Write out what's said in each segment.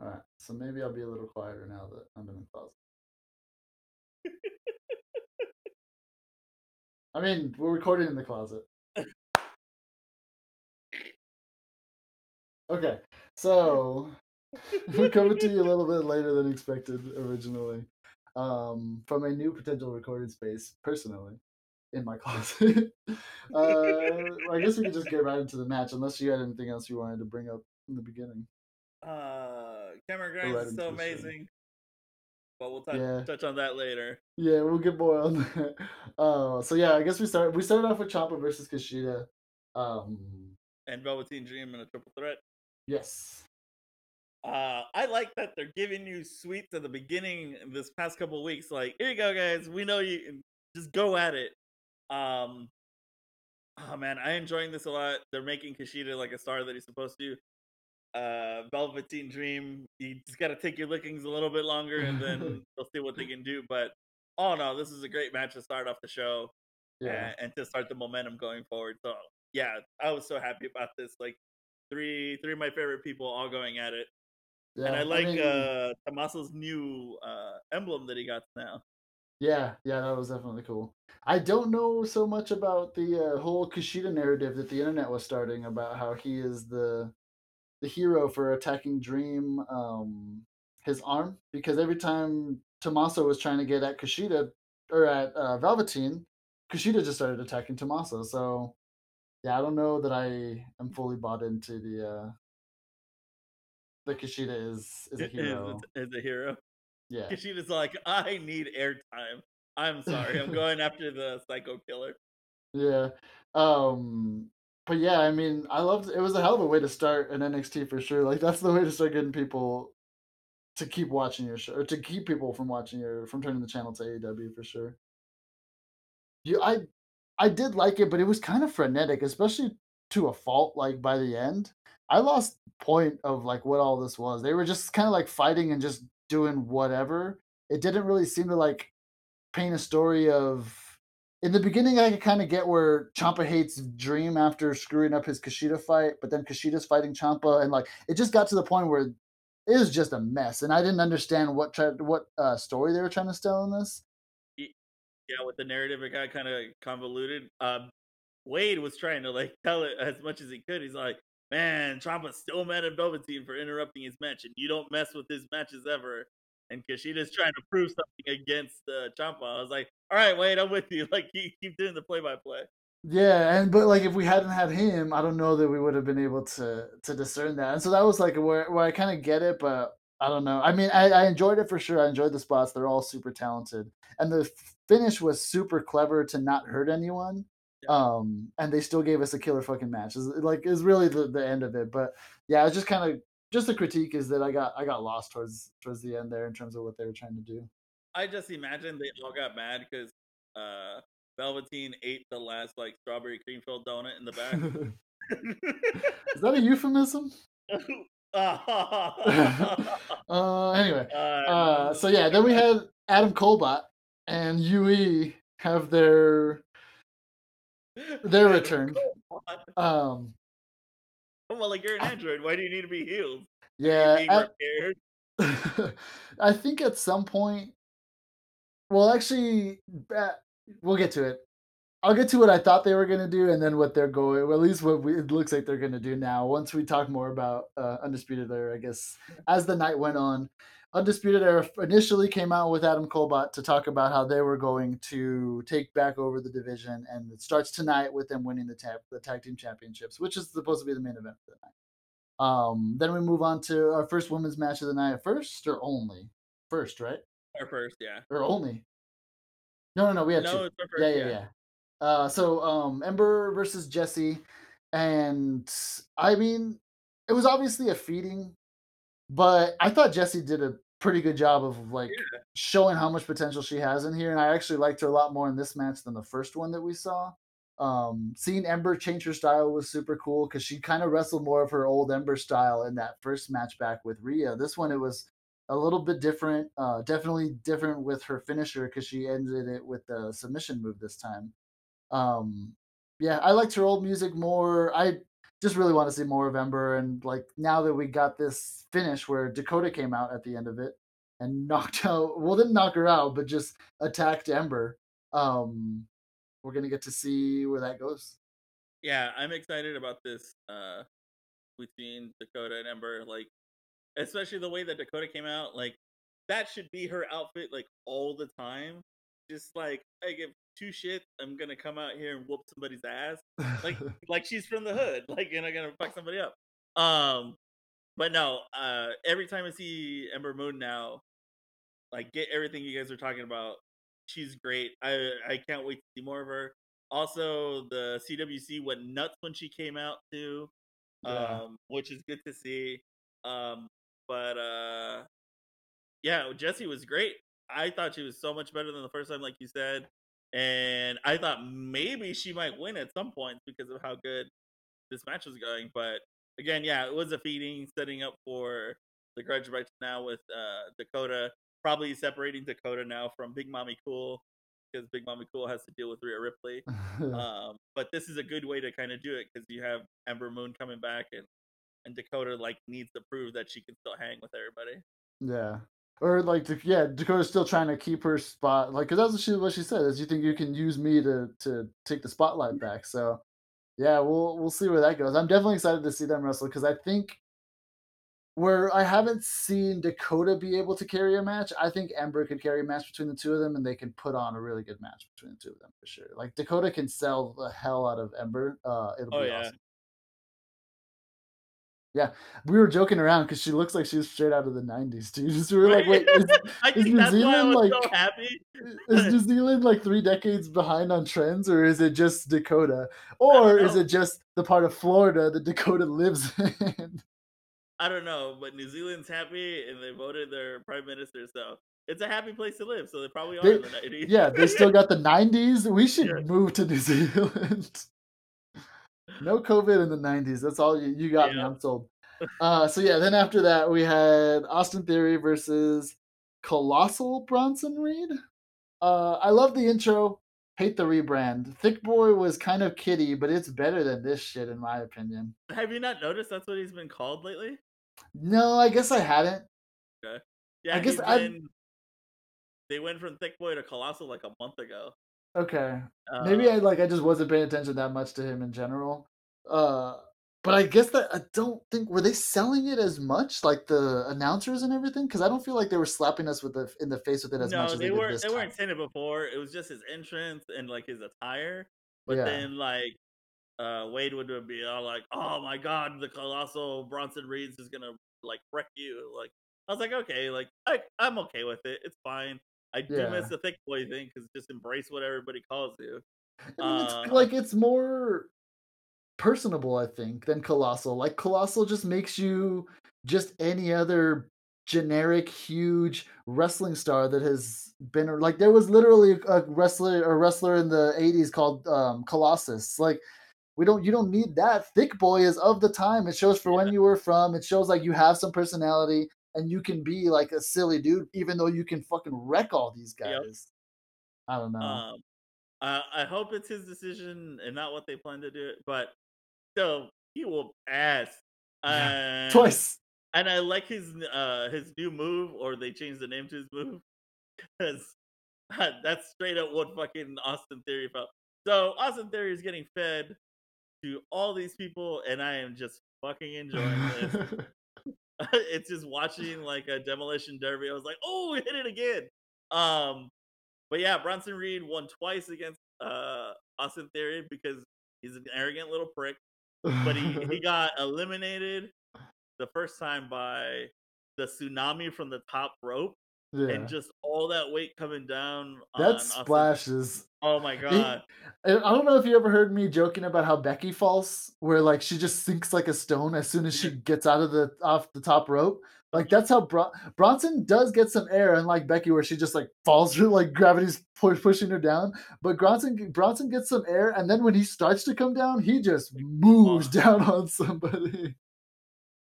All right, so maybe I'll be a little quieter now that I'm in the closet. I mean, we're recording in the closet. Okay, so we're coming to you a little bit later than expected originally, um, from a new potential recording space. Personally, in my closet. uh, I guess we could just get right into the match, unless you had anything else you wanted to bring up in the beginning. Uh, Cameron Grimes is so into the show. amazing. But we'll touch, Yeah. touch on that later. Yeah, we'll get more on that. Uh, so yeah, I guess we start. We started off with Ciampa versus Kushida. Um, And Velveteen Dream in a triple threat. yes, Uh, I like that they're giving you sweets at the beginning this past couple weeks. Like, here you go, guys. We know you. Just go at it. Um, oh man, I am enjoying this a lot. They're making Kushida like a star that he's supposed to. Uh, Velveteen Dream. You just got to take your lickings a little bit longer, and then they'll see what they can do. But oh no, this is a great match to start off the show yeah, and, and to start the momentum going forward. So yeah, I was so happy about this. Like three, three of my favorite people all going at it. yeah. And I like mean, uh Tommaso's new uh emblem that he got now. Yeah, yeah, that was definitely cool. I don't know so much about the uh, whole Kushida narrative that the internet was starting about how he is the the hero for attacking Dream um his arm because every time Tommaso was trying to get at Kushida or at uh, Velveteen, Kushida just started attacking Tommaso. So yeah, I don't know that I am fully bought into the uh the Kushida is is a hero. is a hero. Yeah. Kushida's like, I need airtime. I'm sorry, I'm going after the psycho killer. Yeah. Um but yeah, I mean, I loved it was a hell of a way to start an NXT for sure. Like that's the way to start getting people to keep watching your show or to keep people from watching your from turning the channel to AEW for sure. You I I did like it, but it was kind of frenetic, especially to a fault like by the end. I lost point of like what all this was. They were just kind of like fighting and just doing whatever. It didn't really seem to like paint a story of in the beginning I could kind of get where Ciampa hates Dream after screwing up his Kushida fight, but then Kushida's fighting Ciampa and like it just got to the point where it was just a mess and I didn't understand what try, what uh, story they were trying to tell in this. Yeah, with the narrative, it got kind of convoluted. Um, Wade was trying to like tell it as much as he could. He's like, "Man, Ciampa's still mad at Velveteen for interrupting his match, and you don't mess with his matches ever." And Kushida's trying to prove something against uh, Ciampa. I was like, "All right, Wade, I'm with you. Like, keep, keep doing the play-by-play." Yeah, and but like if we hadn't had him, I don't know that we would have been able to to discern that. And so that was like where where I kind of get it, but I don't know. I mean, I, I enjoyed it for sure. I enjoyed the spots. They're all super talented, and the finish was super clever to not hurt anyone. Yeah. Um, and they still gave us a killer fucking match. Is like is really the, the end of it. But yeah, it's just kind of just the critique is that I got I got lost towards towards the end there in terms of what they were trying to do. I just imagine they all got mad because uh, Velveteen ate the last like strawberry cream filled donut in the back. is that a euphemism? uh, uh, anyway, uh, so yeah, then we had Adam Colbot and UE have their their return. Um, well, like you're an android. Why do you need to be healed? yeah, repaired? I think at some point. Well, actually, uh, we'll get to it. I'll get to what I thought they were going to do, and then what they're going. Well, at least what we, it looks like they're going to do now. Once we talk more about uh, Undisputed there, I guess as the night went on, Undisputed Era initially came out with Adam Colbot to talk about how they were going to take back over the division, and it starts tonight with them winning the tag the tag team championships, which is supposed to be the main event for the night. Um, then we move on to our first women's match of the night. First or only? First, right? Or first, yeah. Or only? No, no, no. We had No, two. our first. Yeah, yeah, yeah. Uh, so um, Ember versus Jessi, and I mean, it was obviously a feeding, but I thought Jessi did a pretty good job of like Yeah. showing how much potential she has in here, and I actually liked her a lot more in this match than the first one that we saw. Um, seeing Ember change her style was super cool because she kind of wrestled more of her old Ember style in that first match back with Rhea. This one it was a little bit different, uh, definitely different with her finisher because she ended it with the submission move this time. Um, yeah, I liked her old music more. I just really want to see more of Ember. And like now that we got this finish where Dakota came out at the end of it and knocked out, well, didn't knock her out, but just attacked Ember. Um, we're gonna get to see where that goes. Yeah, I'm excited about this uh between Dakota and Ember. Like, especially the way that Dakota came out. Like, that should be her outfit like all the time. Just like I give two shits, I'm gonna come out here and whoop somebody's ass. Like, like she's from the hood. Like, and I'm gonna fuck somebody up. Um, but no. Uh, every time I see Ember Moon now, like get everything you guys are talking about. She's great. I I can't wait to see more of her. Also, the CWC went nuts when she came out too, Yeah. um, which is good to see. Um, but uh, yeah, Jessi was great. I thought she was so much better than the first time, like you said, and I thought maybe she might win at some point because of how good this match was going. But again, yeah, it was a feeding, setting up for the grudge right now with uh, Dakota. Probably separating Dakota now from Big Mommy Cool because Big Mommy Cool has to deal with Rhea Ripley. Um, but this is a good way to kind of do it because you have Ember Moon coming back and and Dakota like needs to prove that she can still hang with everybody. Yeah. Or like, yeah, Dakota's still trying to keep her spot, like, because that's what she, what she said is, you think you can use me to to take the spotlight back. So, yeah, we'll we'll see where that goes. I'm definitely excited to see them wrestle because I think where I haven't seen Dakota be able to carry a match, I think Ember could carry a match between the two of them, and they can put on a really good match between the two of them for sure. Like Dakota can sell the hell out of Ember. Uh, it'll Oh be yeah, awesome. Yeah, we were joking around because she looks like she's straight out of the '90s, dude. Just we were like, wait, is, I is New that's why I Zealand like so happy. is New Zealand like three decades behind on trends, or is it just Dakota, or is it just the part of Florida that Dakota lives in? I don't know, but New Zealand's happy and they voted their prime minister, so it's a happy place to live. So they probably are They- in the 90s. yeah, they still got the '90s. We should Yeah. move to New Zealand. No COVID in the '90s. That's all you, you got me. I'm sold. Uh, so yeah, then after that we had Austin Theory versus Colossal Bronson Reed. Uh, I love the intro. Hate the rebrand. Thick Boy was kind of kitty, but it's better than this shit in my opinion. Have you not noticed that's what he's been called lately? No, I guess I hadn't. Okay. Yeah, I guess been. They went from Thick Boy to Colossal like a month ago. Okay. Maybe Uh, I like I just wasn't paying attention that much to him in general. Uh but I guess that I don't think were they selling it as much like the announcers and everything because I don't feel like they were slapping us with the in the face with it as no, much as they, they, weren't. this They time. weren't saying it before. It was just his entrance and like his attire. But Yeah. then like uh Wade would be all like, "Oh my god, the colossal Bronson Reed's is gonna like wreck you." Like I was like, "Okay, like I I'm okay with it. It's fine." I do Yeah. miss the thick boy thing because just embrace what everybody calls you. I mean, Uh, it's like it's more personable, I think, than Colossal. Like Colossal just makes you just any other generic huge wrestling star that has been like there was literally a wrestler a wrestler in the 80s called um Colossus. Like we don't you don't need that. Thick boy is of the time. It shows for when you were from. It shows like you have some personality and you can be like a silly dude even though you can fucking wreck all these Yep. guys. I don't know. Um, uh, I hope it's his decision and not what they plan to do. But still, he will ass. And, Twice. And I like his uh his new move, or they changed the name to his move, because that's straight up what fucking Austin Theory felt. So Austin Theory is getting fed to all these people, and I am just fucking enjoying this. it's just watching like a demolition derby. I was like, oh, we hit it again. Um, but yeah, Bronson Reed won twice against uh Austin Theory because he's an arrogant little prick. But he he got eliminated the first time by the tsunami from the top rope yeah. and just all that weight coming down. on That Austin- splashes. Oh my god! And I don't know if you ever heard me joking about how Becky falls, where like she just sinks like a stone as soon as she gets out of the off the top rope. Like that's how Bron- Bronson does get some air, unlike Becky, where she just like falls through like gravity's pu- pushing her down. But Bronson Bronson gets some air, and then when he starts to come down, he just moves down on somebody.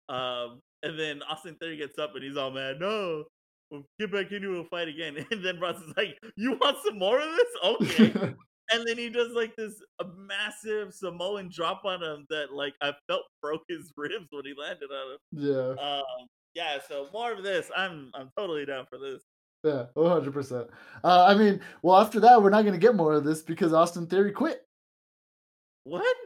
Um, and then Austin Theory gets up and he's all mad. No, we'll get back into a fight again. And then Bronson's like, "You want some more of this? Okay." and then he does like this a massive Samoan drop on him that like I felt broke his ribs when he landed on him. Yeah. Um, yeah. So more of this. I'm I'm totally down for this. Yeah, 100%. Uh, I mean, well, after that, we're not going to get more of this because Austin Theory quit. What?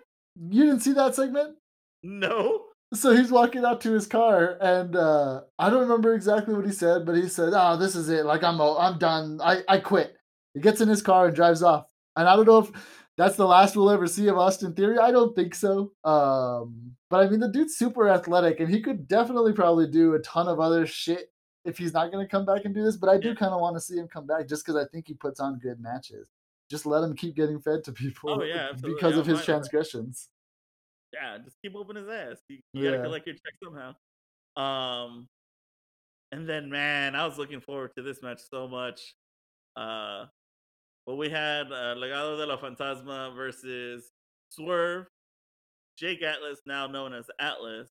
You didn't see that segment? No. So he's walking out to his car, and uh, I don't remember exactly what he said, but he said, "Oh, this is it. Like I'm, I'm done. I, I quit." He gets in his car and drives off. And I don't know if that's the last we'll ever see of Austin Theory. I don't think so. Um, but I mean, the dude's super athletic, and he could definitely probably do a ton of other shit if he's not going to come back and do this. But I do kind of want to see him come back just because I think he puts on good matches. Just let him keep getting fed to people Oh yeah, because of his transgressions. Yeah, just keep whooping his ass. You, you gotta collect your check somehow. Um, and then man, I was looking forward to this match so much. Uh, but we had uh, Legado del Fantasma versus Swerve, Jake Atlas, now known as Atlas,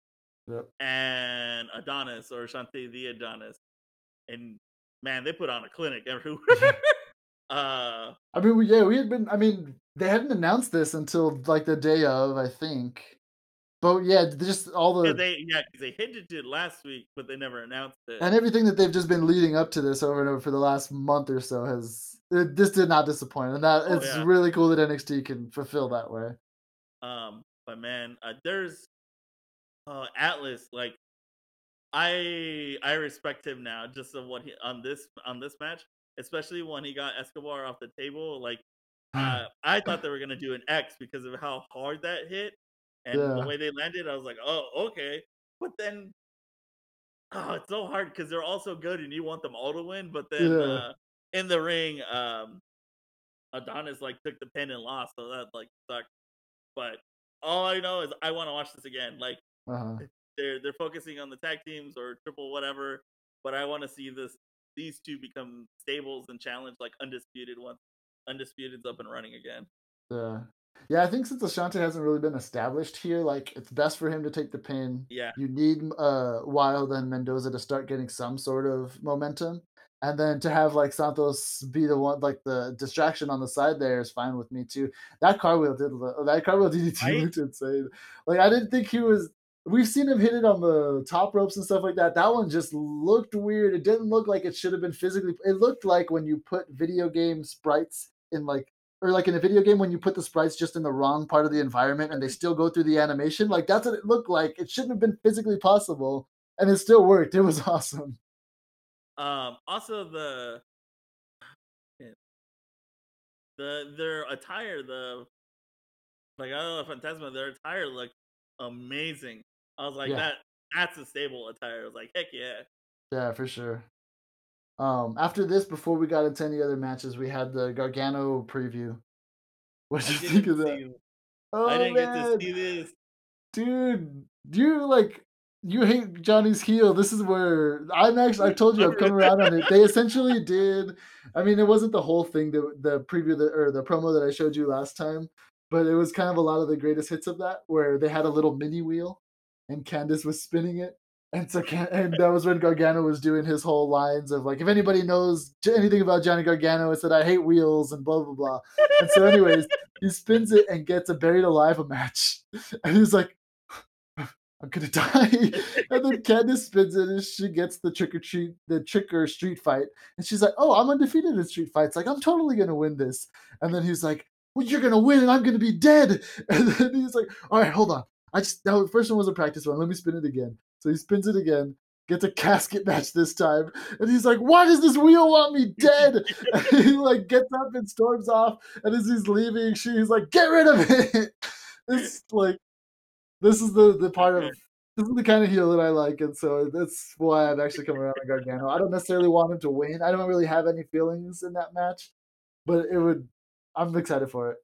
Yep. and Adonis or Shanti the Adonis. And man, they put on a clinic everywhere. uh, I mean, we, yeah, we had been. I mean, they hadn't announced this until like the day of, I think. But yeah, just all the they yeah, they hinted it last week, but they never announced it. and everything that they've just been leading up to this over and over for the last month or so has it, this did not disappoint, and that Oh, it's yeah. really cool that NXT can fulfill that way. Um, but man, uh, there's uh Atlas. Like, I I respect him now just of what he on this on this match, especially when he got Escobar off the table. Like, uh, I thought they were gonna do an X because of how hard that hit and Yeah. the way they landed. I was like, oh, okay. But then, oh, it's so hard because they're all so good and you want them all to win. But then Yeah. uh, in the ring, um, Adonis like took the pin and lost, so that like sucked. But all I know is I want to watch this again. Like Uh-huh. they're they're focusing on the tag teams or triple whatever, but I want to see this these two become stables and challenge like undisputed once undisputed's up and running again. Yeah. Yeah, I think since Ashante hasn't really been established here, like it's best for him to take the pin. Yeah. You need uh Wilde and Mendoza to start getting some sort of momentum. And then to have like Santos be the one like the distraction on the side there is fine with me too. That car wheel did that cartwheel DDT Right? looked insane. Like I didn't think he was we've seen him hit it on the top ropes and stuff like that. That one just looked weird. It didn't look like it should have been physically it looked like when you put video game sprites in like or like in a video game when you put the sprites just in the wrong part of the environment and they still go through the animation like that's what it looked like it shouldn't have been physically possible and it still worked it was awesome Um. Also the the their attire the like I don't know Fantasma their attire looked amazing. I was like Yeah. that that's a stable attire. I was like heck yeah. yeah for sure um after this before we got into any other matches we had the gargano preview what do you think of that see- oh I didn't man get to see this. dude you like you hate Johnny's heel. This is where I'm actually. I told you I've come around on it. They essentially did. I mean, it wasn't the whole thing. The the preview that, or the promo that I showed you last time, but it was kind of a lot of the greatest hits of that, where they had a little mini wheel, and Candice was spinning it. And so, and that was when Gargano was doing his whole lines of like, if anybody knows anything about Johnny Gargano, it's that I hate wheels and blah blah blah. And so, anyways, he spins it and gets a buried alive a match, and he's like, I'm gonna die. and then Candice spins it and she gets the trick or treat, the trick or street fight. And she's like, Oh, I'm undefeated in street fights. Like, I'm totally gonna win this. And then he's like, Well, you're gonna win and I'm gonna be dead. And then he's like, All right, hold on. I just that first one was a practice one. Let me spin it again. So he spins it again, gets a casket match this time, and he's like, Why does this wheel want me dead? And he like gets up and storms off, and as he's leaving, she's like, Get rid of it. It's like this is the the part of this is the kind of heel that I like, and so that's why I've actually come around on Gargano. I don't necessarily want him to win. I don't really have any feelings in that match, but it would. I'm excited for it,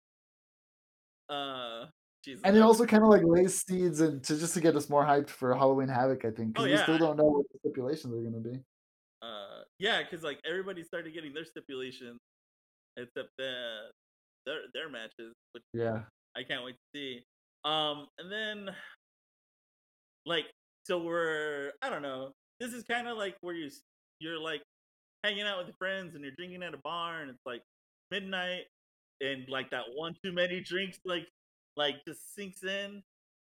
Uh, Jesus. and it also kind of like lays seeds and to just to get us more hyped for Halloween Havoc. I think because Oh, we still don't know what the stipulations are going to be. uh, yeah, because like everybody started getting their stipulations, except the their their matches, which Yeah, I can't wait to see. Um, and then like so we're I don't know. This is kind of like where you you're like hanging out with friends and you're drinking at a bar and it's like midnight. and like that one too many drinks like like just sinks in.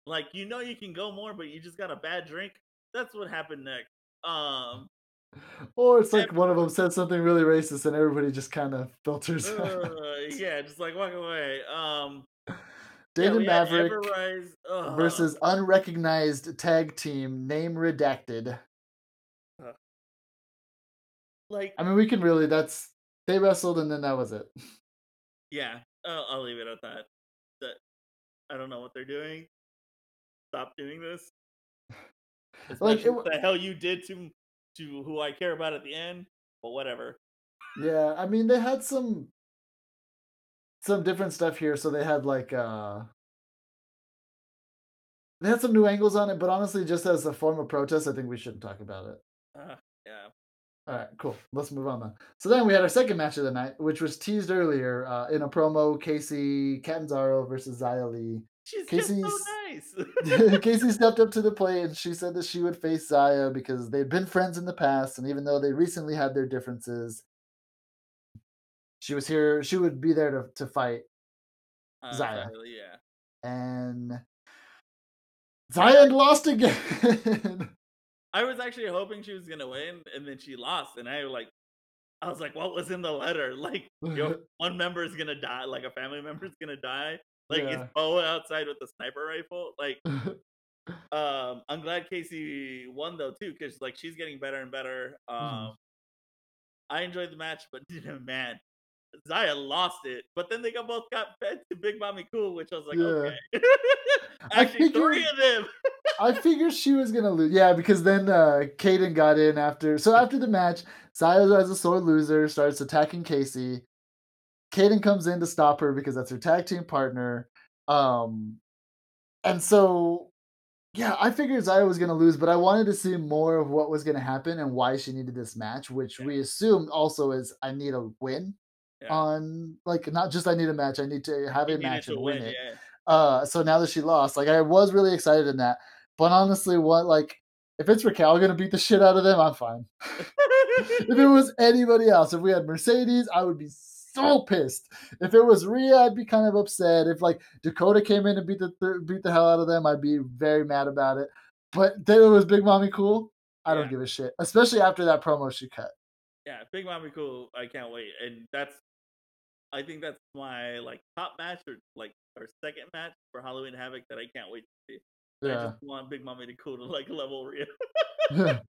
Like you know you can go more, but you just got a bad drink. That's what happened next. Um, or it's like one of them said something really racist, and everybody just kind of filters. uh, yeah, just like walk away. Um, David yeah, Maverick Everrise, uh, versus unrecognized tag team name redacted. like I mean, we can really. That's they wrestled, and then that was it. yeah, uh, I'll leave it at. That I don't know what they're doing. Stop doing this. like it, what the hell you did to to who I care about at the end, but whatever. Yeah, I mean they had some some different stuff here. So they had like uh they had some new angles on it, but honestly, just as a form of protest, I think we shouldn't talk about it. Uh. All right, cool. Let's move on then. So then we had our second match of the night, which was teased earlier uh, in a promo: Kacy Catanzaro versus Xia Li. She's Kacy, so nice. Kacy stepped up to the plate and she said that she would face Xia because they'd been friends in the past, and even though they recently had their differences, she was here. She would be there to to fight uh, Xia. Yeah. And Xia lost again. I was actually hoping she was gonna win, and then she lost, and I like, I was like, what was in the letter? Like, yo, one member is gonna die, like a family member is gonna die. Like, Yeah. is Bo outside with a sniper rifle? Like, um, I'm glad Kacy won though too, because like she's getting better and better. Um, Mhm. I enjoyed the match, but man, Zaya lost it. But then they got both got fed to Big Mommy Cool, which I was like, Yeah. okay. I Actually, three figured- of them. I figured she was gonna lose. Yeah, because then uh Kayden got in after. So after the match, Zaya as a sore loser starts attacking Kacy. Kayden comes in to stop her because that's her tag team partner. Um, and so yeah, I figured Zaya was gonna lose, but I wanted to see more of what was gonna happen and why she needed this match, which we assumed also is I need a win Yeah. on like not just I need a match, I need to have You a match and win win, it. yeah. Uh, so now that she lost, like I was really excited in that. But honestly, what like if it's Raquel gonna beat the shit out of them, I'm fine. if it was anybody else, if we had Mercedes, I would be so pissed. If it was Rhea, I'd be kind of upset. If like Dakota came in and beat the th- beat the hell out of them, I'd be very mad about it. But then it was Big Mommy cool. I don't give a shit, especially after that promo she cut. yeah, Big Mommy Cool. I can't wait, and that's. I think that's my like top match or like our second match for Halloween Havoc that I can't wait to see. I just want Big Mommy to cool to like level Rhea.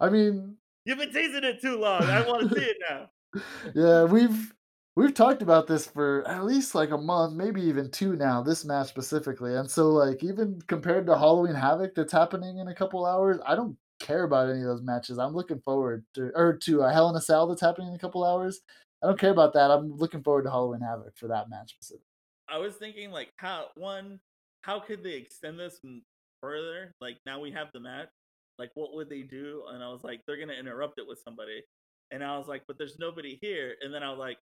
I mean, You've been teasing it too long. I want to see it now. yeah, we've we've talked about this for at least like a month, maybe even two now. This match specifically, and so like even compared to Halloween Havoc that's happening in a couple hours, I don't care about any of those matches. I'm looking forward to or to a Hell in a Cell that's happening in a couple hours. I don't care about that. I'm looking forward to Halloween Havoc for that match. I was thinking like how one, how could they extend this further? Like now we have the match. Like what would they do? And I was like, they're gonna interrupt it with somebody. And I was like, but there's nobody here. And then I was like,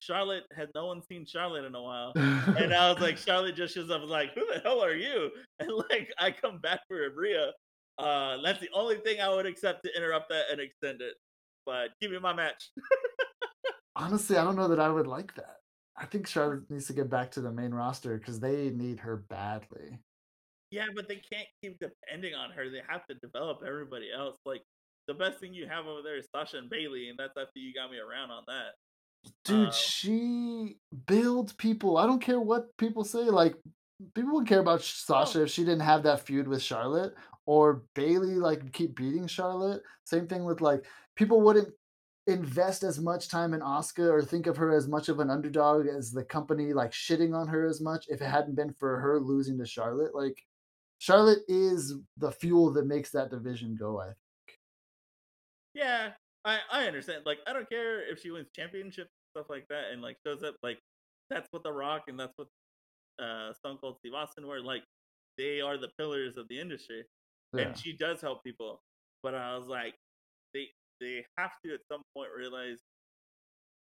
Charlotte had no one seen Charlotte in a while. And I was like, Charlotte just shows up and like, who the hell are you? And like I come back for Rhea. Uh that's the only thing I would accept to interrupt that and extend it. But give me my match. Honestly, I don't know that I would like that. I think Charlotte needs to get back to the main roster because they need her badly. Yeah, but they can't keep depending on her. They have to develop everybody else. Like the best thing you have over there is Sasha and Bayley, and that's after you got me around on that. Dude, Uh, she builds people. I don't care what people say. Like, people would care about Sasha if she didn't have that feud with Charlotte or Bayley, like, keep beating Charlotte. Same thing with, like, people wouldn't invest as much time in Asuka or think of her as much of an underdog as the company, like, shitting on her as much if it hadn't been for her losing to Charlotte. Like, Charlotte is the fuel that makes that division go, I think. Yeah, I I understand. Like I don't care if she wins championships stuff like that, and like shows up. Like that's what The Rock and that's what uh Stone Cold Steve Austin were. Like they are the pillars of the industry. Yeah. and she does help people. But I was like, they have to at some point realize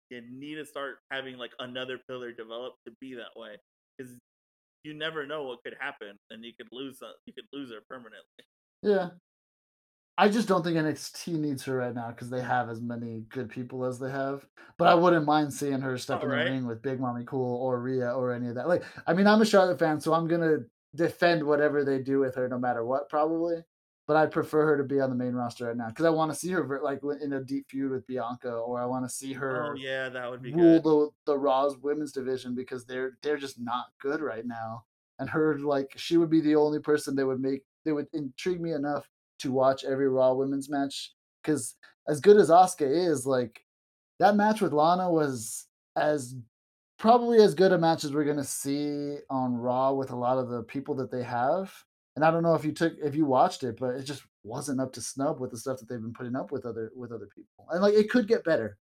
you need to start having like another pillar develop to be that way because you never know what could happen and you could lose you could lose her permanently. Yeah. I just don't think NXT needs her right now because they have as many good people as they have. But I wouldn't mind seeing her step All in the ring with Big Mommy Cool or Rhea or any of that. Like, I mean, I'm a Charlotte fan, so I'm gonna defend whatever they do with her, no matter what, probably. But I'd prefer her to be on the main roster right now because I want to see her like in a deep feud with Bianca, or I want to see Oh her yeah, that would be rule good. the the Raw's women's division because they're they're just not good right now. And her like she would be the only person that would make they would intrigue me enough to watch every Raw women's match because as good as Asuka is, like that match with Lana was as probably as good a match as we're gonna see on Raw with a lot of the people that they have. And I don't know if you took if you watched it, but it just wasn't up to snub with the stuff that they've been putting up with other with other people. And like it could get better.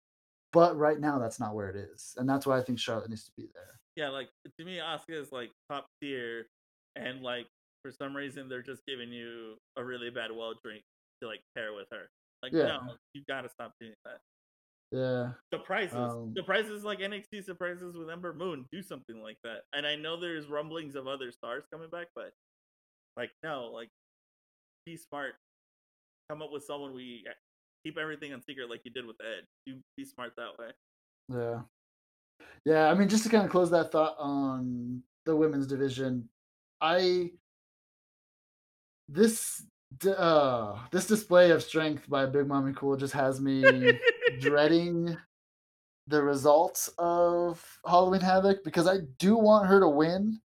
But right now, that's not where it is, and that's why I think Charlotte needs to be there. Yeah, like to me, Asuka is like top tier, and like for some reason they're just giving you a really bad well drink to like pair with her. Like, Yeah. no, you gotta stop doing that. Yeah, The Surprises, um, surprises like NXT surprises with Ember Moon. Do something like that. And I know there's rumblings of other stars coming back, but like no, like be smart. Come up with someone we keep everything in secret, like you did with Ed. You be smart that way. yeah, yeah. I mean, just to kind of close that thought on the women's division, I this uh this display of strength by Big Mommy Cool just has me dreading the results of Halloween Havoc because I do want her to win,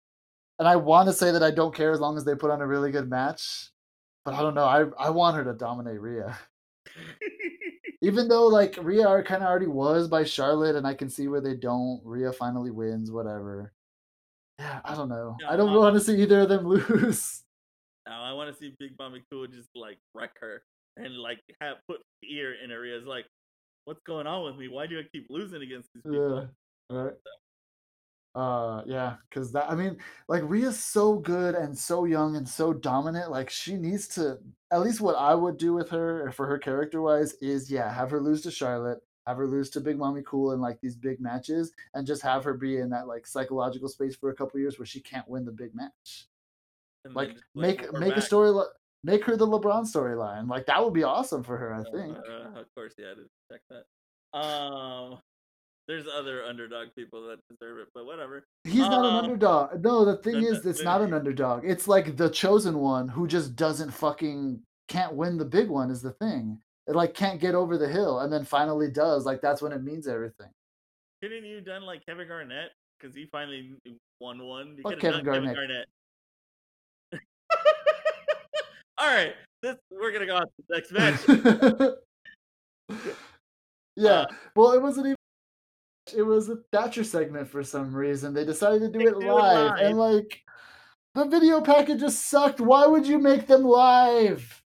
and I want to say that I don't care as long as they put on a really good match. But I don't know. I I want her to dominate Rhea. Even though like Rhea kind of already was by Charlotte, and I can see where they don't. Rhea finally wins, whatever. Yeah, I don't know. I don't No, want to see either of them lose. Now I want to see Big Mommy Cool just like wreck her and like have put fear in her ears. Like, what's going on with me? Why do I keep losing against these people? Yeah, right. Uh, yeah, because that I mean, like Rhea's so good and so young and so dominant. Like she needs to. At least what I would do with her for her character wise is yeah, have her lose to Charlotte, have her lose to Big Mommy Cool in like these big matches, and just have her be in that like psychological space for a couple years where she can't win the big match. And Like make make a back. story make her the LeBron storyline. Like that would be awesome for her, I think. Uh, of course, yeah, to check that. Um, there's other underdog people that deserve it, but whatever. He's not an Uh, underdog. No, the thing is, it's not an underdog. It's like the chosen one who just doesn't fucking can't win the big one is the thing. It like can't get over the hill and then finally does. Like that's when it means everything. Couldn't you done like Kevin Garnett because he finally won one? You Kevin done Kevin Garnett. Garnett. All right, this we're gonna go on to the next match. yeah. Uh, well, it wasn't even. It was a Thatcher segment for some reason. They decided to do it do it live, live. and like the video package just sucked. Why would you make them live?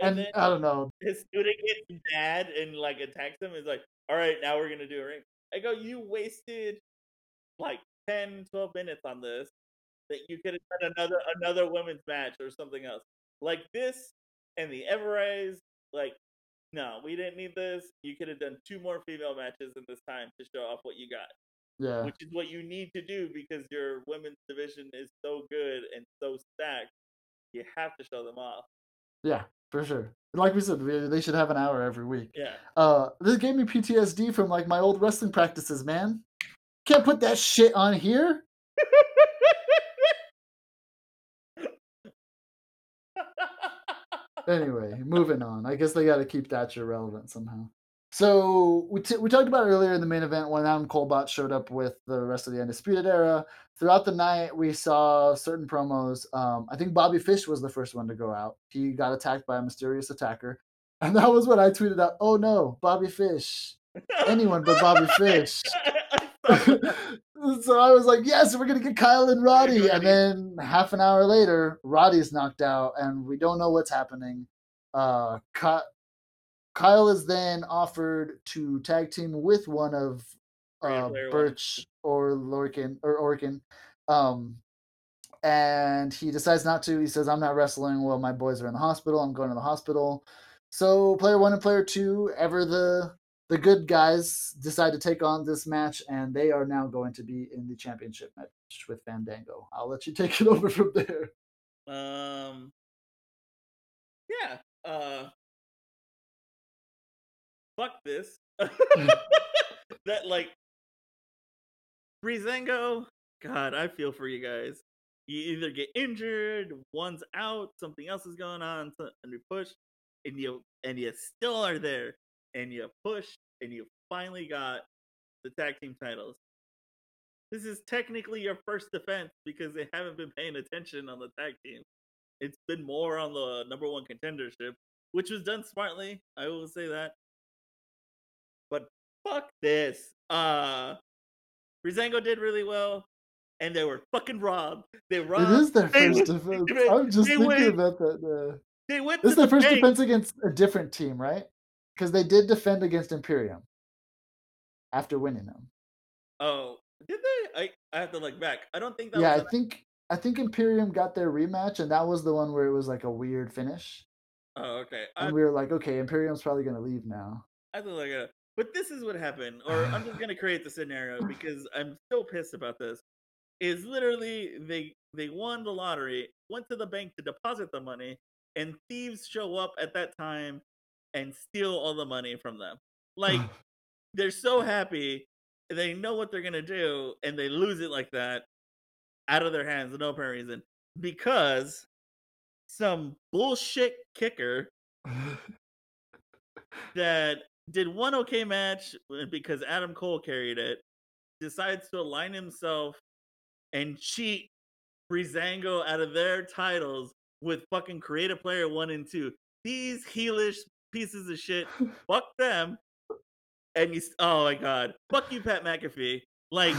And And then- I don't know. his student gets mad and like attacks him. Is like, all right, now we're gonna do a ring. I go, you wasted like 10, 12 minutes on this that you could have done another another women's match or something else like this and the Everrise. Like, no, we didn't need this. You could have done two more female matches in this time to show off what you got, Yeah. which is what you need to do because your women's division is so good and so stacked. You have to show them off. Yeah, for sure. Like we said, we- they should have an hour every week. Yeah. Uh, this gave me PTSD from like my old wrestling practices, man. Can't put that shit on here. Anyway, moving on. I guess they got to keep Thatcher relevant somehow. So we, t- we talked about earlier in the main event when Adam Colbot showed up with the rest of the Undisputed Era. Throughout the night, we saw certain promos. Um, I think Bobby Fish was the first one to go out. He got attacked by a mysterious attacker, and that was when I tweeted out, "Oh no, Bobby Fish! Anyone but Bobby Fish!" so I was like, yes, we're gonna get Kyle and Roddy. And then half an hour later, Roddy's knocked out, and we don't know what's happening. Uh, Ky- Kyle is then offered to tag team with one of uh, Burch or Lorcan or Orkin. Um, and he decides not to. He says, I'm not wrestling. Well, my boys are in the hospital. I'm going to the hospital. So player one and player two, ever the the good guys, decide to take on this match, and they are now going to be in the championship match with Fandango. I'll let you take it over from there. Um. Yeah. Uh. fuck this. that like Breezango, God, I feel for you guys. You either get injured, one's out, something else is going on, and you push, and you and you still are there, and you push, and you finally got the tag team titles. This is technically your first defense because they haven't been paying attention on the tag team. It's been more on the number one contendership, which was done smartly. I will say that. But fuck this. Uh Breezango did really well, and they were fucking robbed. They robbed. It is their first defense. I'm just thinking went, about that. They went. This is their the first bank. defense against a different team, right? Because they did defend against Imperium after winning them. Oh, did they? I I have to look back. I don't think that. Yeah, I think I think Imperium got their rematch, and that was the one where it was like a weird finish. Oh, okay. And I, we were like, okay, Imperium's probably gonna leave now. I feel like a. But this is what happened, or I'm just gonna create the scenario because I'm still pissed about this. Is literally they they won the lottery, went to the bank to deposit the money, and thieves show up at that time and steal all the money from them. Like they're so happy, they know what they're gonna do, and they lose it like that out of their hands, no apparent reason, because some bullshit kicker that did one okay match because Adam Cole carried it, decides to align himself and cheat Breezango out of their titles with fucking creative player one and two. These heelish pieces of shit, fuck them. And you, oh my god, fuck you, Pat McAfee. Like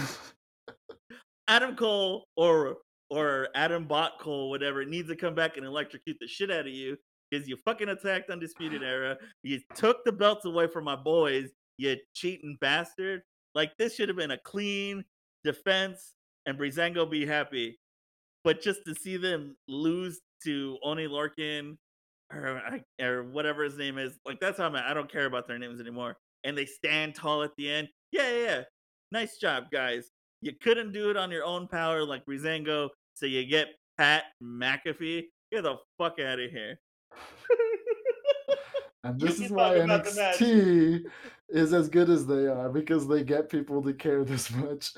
Adam Cole or or Adam Bot Cole, whatever, needs to come back and electrocute the shit out of you because you fucking attacked Undisputed Era. You took the belts away from my boys, you cheating bastard. Like this should have been a clean defense and Breezango be happy. But just to see them lose to Oney Lorcan or, or whatever his name is, like that's how I'm at. I don't care about their names anymore. And they stand tall at the end. Yeah, yeah, yeah. Nice job, guys. You couldn't do it on your own power like Breezango, so you get Pat McAfee. Get the fuck out of here. and this is why NXT is as good as they are because they get people to care this much.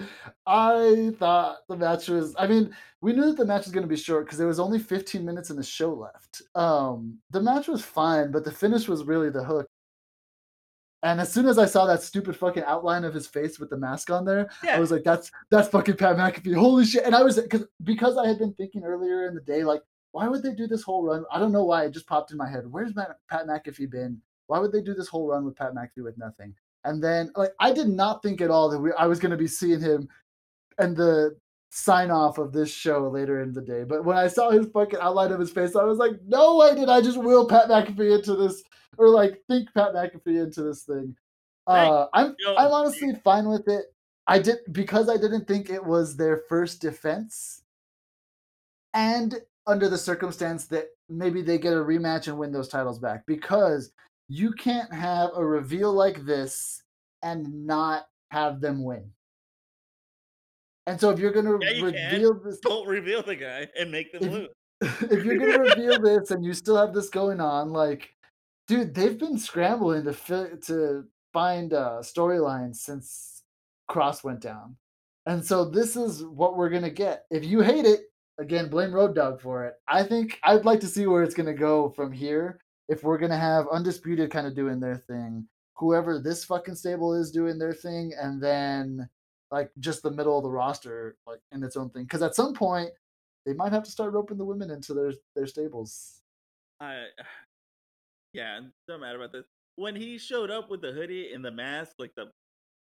I thought the match was. I mean, we knew that the match was going to be short because there was only 15 minutes in the show left. Um, the match was fine, but the finish was really the hook. And as soon as I saw that stupid fucking outline of his face with the mask on there, yeah. I was like, "That's that's fucking Pat McAfee." Holy shit! And I was because because I had been thinking earlier in the day, like, why would they do this whole run? I don't know why. It just popped in my head. Where's Pat McAfee been? Why would they do this whole run with Pat McAfee with nothing? And then, like, I did not think at all that we, I was going to be seeing him and the sign off of this show later in the day. But when I saw his fucking outline of his face, I was like, no way did I just will Pat McAfee into this or like think Pat McAfee into this thing. Uh, I'm I'm honestly fine with it. I did because I didn't think it was their first defense, and under the circumstance that maybe they get a rematch and win those titles back because you can't have a reveal like this and not have them win. And so if you're gonna yeah, you reveal can. this, don't reveal the guy and make them if, lose. If you're gonna reveal this and you still have this going on, like, dude, they've been scrambling to fi- to find uh, storylines since Kross went down, and so this is what we're gonna get. If you hate it, again, blame Road Dog for it. I think I'd like to see where it's gonna go from here if we're gonna have undisputed kind of doing their thing, whoever this fucking stable is doing their thing, and then like just the middle of the roster like in its own thing. Because at some point they might have to start roping the women into their their stables. I yeah, I'm so mad about this. When he showed up with the hoodie and the mask, like the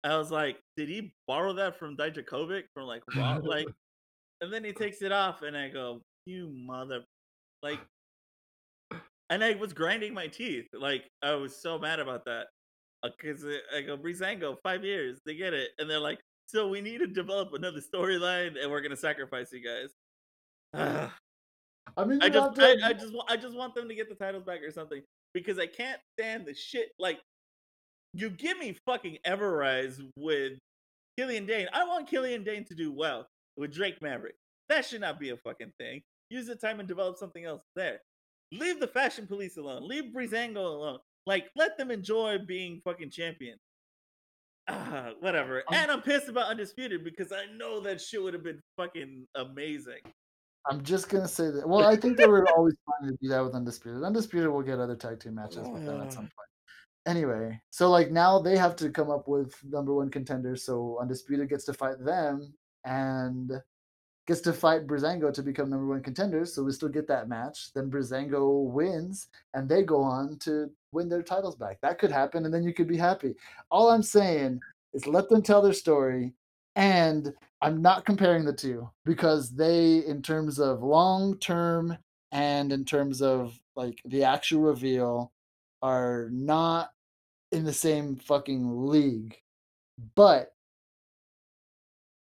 I was like, did he borrow that from Dijakovic from like Raw? like and then he takes it off and I go, You mother like and I was grinding my teeth. Like I was so mad about that because uh, I go Breezango five years, they get it, and they're like, so we need to develop another storyline, and we're gonna sacrifice you guys. I mean, I just, I, I, just, I just want them to get the titles back or something because I can't stand the shit. Like, you give me fucking Everrise with Killian Dain. I want Killian Dain to do well with Drake Maverick. That should not be a fucking thing. Use the time and develop something else there. Leave the fashion police alone. Leave Breezango alone. Like, let them enjoy being fucking champions. Uh, whatever. Um and I'm pissed about Undisputed because I know that shit would have been fucking amazing. I'm just gonna say that. Well, I think they were always trying to do that with Undisputed. Undisputed will get other tag team matches with them at some point. Anyway, so like now they have to come up with number one contenders. So Undisputed gets to fight them and gets to fight Breezango to become number one contenders. So we still get that match. Then Breezango wins and they go on to win their titles back. That could happen and then you could be happy. All I'm saying is let them tell their story. And I'm not comparing the two because they, in terms of long term and in terms of like the actual reveal, are not in the same fucking league. But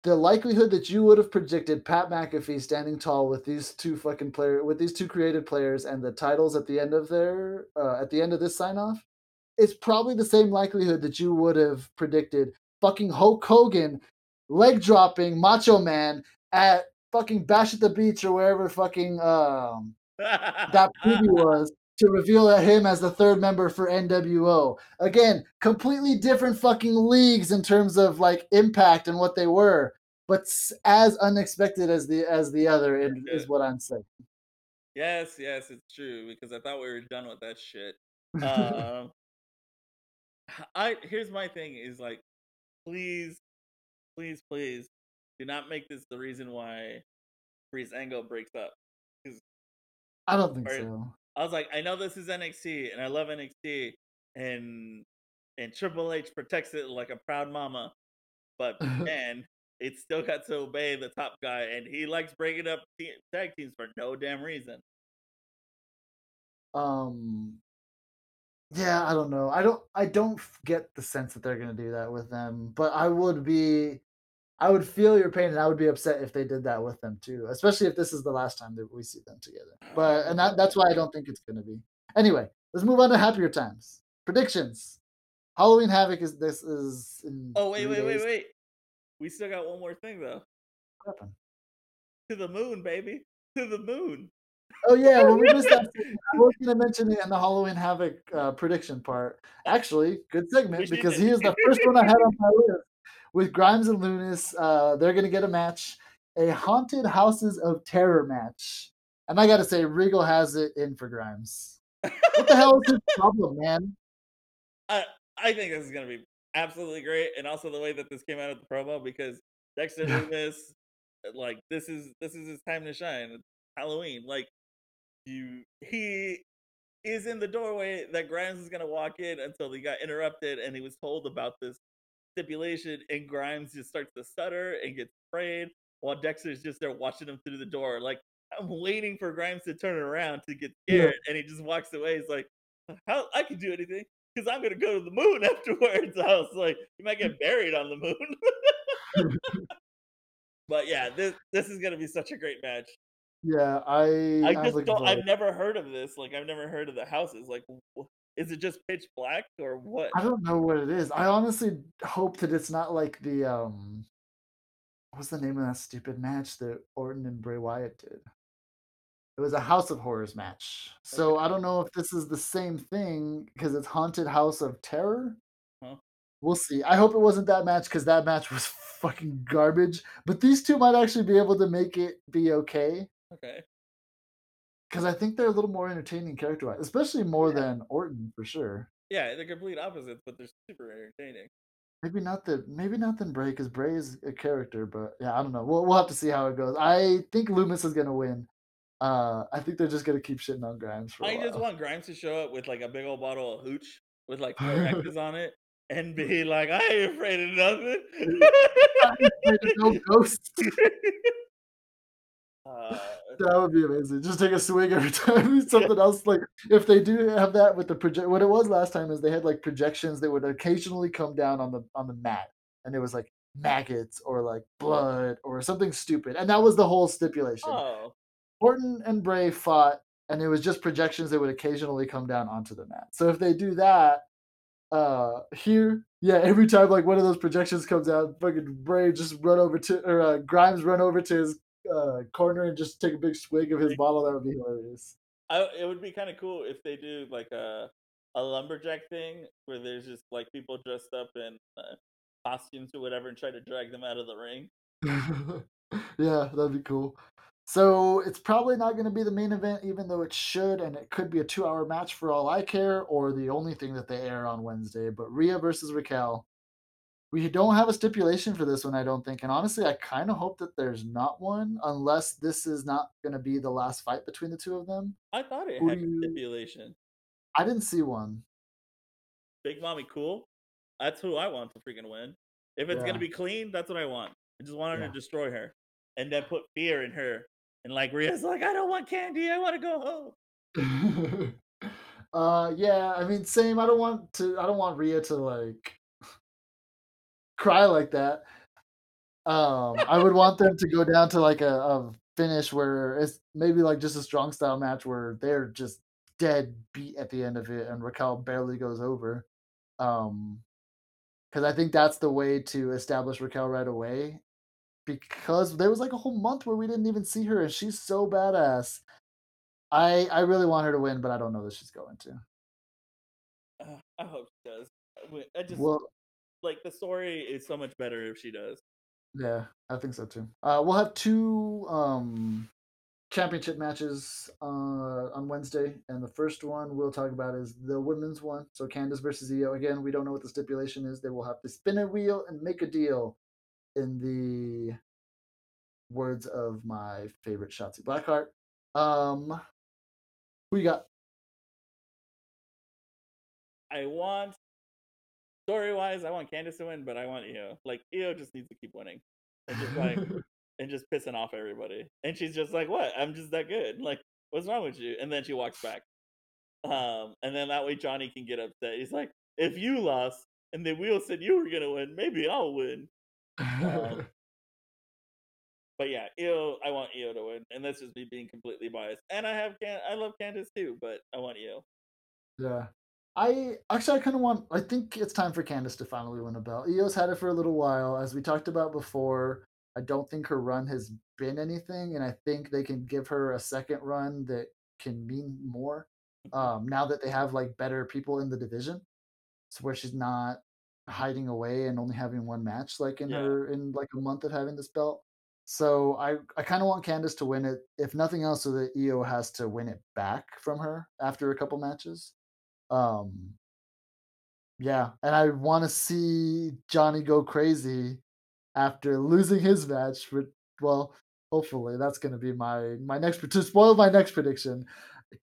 the likelihood that you would have predicted Pat McAfee standing tall with these two fucking player with these two created players and the titles at the end of their uh, at the end of this sign off, it's probably the same likelihood that you would have predicted fucking Hulk Hogan leg dropping Macho Man at fucking Bash at the Beach or wherever fucking um that preview was to reveal him as the third member for NWO. Again, completely different fucking leagues in terms of like impact and what they were, but as unexpected as the as the other is what I'm saying. Yes, yes, it's true because I thought we were done with that shit. Um, I here's my thing is like, please, please, please, do not make this the reason why Breezango breaks up. I don't think so. I was like, I know this is NXT, and I love NXT, and and Triple H protects it like a proud mama, but man, it still got to obey the top guy, and he likes breaking up tag teams for no damn reason. Um, yeah, I don't know. I don't. I don't get the sense that they're gonna do that with them, but I would be. I would feel your pain, and I would be upset if they did that with them too, especially if this is the last time that we see them together. But and that, that's why I don't think it's gonna be. Anyway, let's move on to happier times. Predictions. Halloween Havoc is this is. in. oh wait, wait, days. wait, wait. We still got one more thing though. To the moon, baby. To the moon. Oh yeah, well we missed that. I was going to mention it in the Halloween Havoc uh, prediction part. Actually, good segment because he is the first one I had on my list with Grimes and Lumis. Uh, they're going to get a match, a Haunted Houses of Terror match. And I got to say, Regal has it in for Grimes. What the hell is his problem, man? I, I think this is going to be absolutely great. And also the way that this came out of the promo because Dexter Lumis, uh, like, this is this is his time to shine. It's Halloween. Like, you he is in the doorway that Grimes is gonna walk in until he got interrupted and he was told about this stipulation and Grimes just starts to stutter and gets afraid while Dexter's just there watching him through the door. Like I'm waiting for Grimes to turn around to get scared yeah. and he just walks away. He's like, How I can do anything because I'm gonna go to the moon afterwards. I was like, you might get buried on the moon. but yeah, this this is gonna be such a great match. Yeah, I I just don't. I've never heard of this. Like I've never heard of the houses. Like is it just pitch black or what? I don't know what it is. I honestly hope that it's not like the um what's the name of that stupid match that Orton and Bray Wyatt did? It was a House of Horrors match. So okay. I don't know if this is the same thing because it's Haunted House of Terror. Huh. We'll see. I hope it wasn't that match because that match was fucking garbage. But these two might actually be able to make it be okay. Okay because I think they're a little more entertaining character wise, especially more yeah. than Orton for sure. Yeah, they're complete opposites, but they're super entertaining. Maybe not that. Maybe not than Bray, because Bray is a character. But yeah, I don't know. We'll we'll have to see how it goes. I think Lumis is gonna win. Uh, I think they're just gonna keep shitting on Grimes for. I just want Grimes to show up with like a big old bottle of hooch with like X's on it and be like, "I ain't afraid of nothing." Afraid of no ghosts. Uh, that would be amazing. Just take a swing every time. Something else like if they do have that with the project. What it was last time is they had like projections that would occasionally come down on the on the mat, and it was like maggots or like blood or something stupid, and that was the whole stipulation. Oh. Orton and Bray fought, and it was just projections that would occasionally come down onto the mat. So if they do that, uh, here, yeah, every time like one of those projections comes out, fucking Bray just run over to or uh, Grimes run over to his uh, corner and just take a big swig of his bottle, that would be hilarious. I, it would be kind of cool if they do like a a lumberjack thing where there's just like people dressed up in uh, costumes or whatever and try to drag them out of the ring. yeah, that'd be cool. So it's probably not going to be the main event, even though it should, and it could be a two-hour match for all I care, or the only thing that they air on Wednesday. But Rhea versus Raquel. We don't have a stipulation for this one, I don't think. And honestly, I kind of hope that there's not one, unless this is not going to be the last fight between the two of them. I thought it Who had you? stipulation. I didn't see one. Big Mami Cool. That's who I want to freaking win. If it's Yeah, gonna be clean, that's what I want. I just want her to destroy her, and then put fear in her. And like Rhea's like, I don't want candy. I want to go home. uh, yeah. I mean, same. I don't want to. I don't want Rhea to like cry like that. Um, I would want them to go down to like a, a finish where it's maybe like just a strong style match where they're just dead beat at the end of it, and Raquel barely goes over. Um, because I think that's the way to establish Raquel right away. Because there was like a whole month where we didn't even see her, and she's so badass. I I really want her to win, but I don't know that she's going to. Uh, I hope she does. I just Well, like the story is so much better if she does. yeah, I think so too. Uh, we'll have two um championship matches uh, on Wednesday, and the first one we'll talk about is the women's one. So Candice versus Io. Again, we don't know what the stipulation is. They will have to spin a wheel and make a deal. In the words of my favorite Shotzi Blackheart. Um, who you got? I want story wise, I want Candice to win, but I want Io. Like Io just needs to keep winning. And just like and just pissing off everybody. And she's just like, What? I'm just that good. Like, what's wrong with you? And then she walks back. Um, and then that way Johnny can get upset. He's like, if you lost and the wheel said you were gonna win, maybe I'll win. Um, but yeah, Io, I want Io to win, and that's just me being completely biased. And I have Can, I love Candice too, but I want Io. yeah. I actually I kind of want. I think it's time for Candice to finally win a belt. Io's had it for a little while, as we talked about before. I don't think her run has been anything, and I think they can give her a second run that can mean more. Um, now that they have like better people in the division, so where she's not hiding away and only having one match like in Yeah, her in like a month of having this belt. So I I kind of want Candice to win it, if nothing else, so that Io has to win it back from her after a couple matches. Um, yeah, and I want to see Johnny go crazy after losing his match. But well, hopefully that's going to be my my next to spoil my next prediction.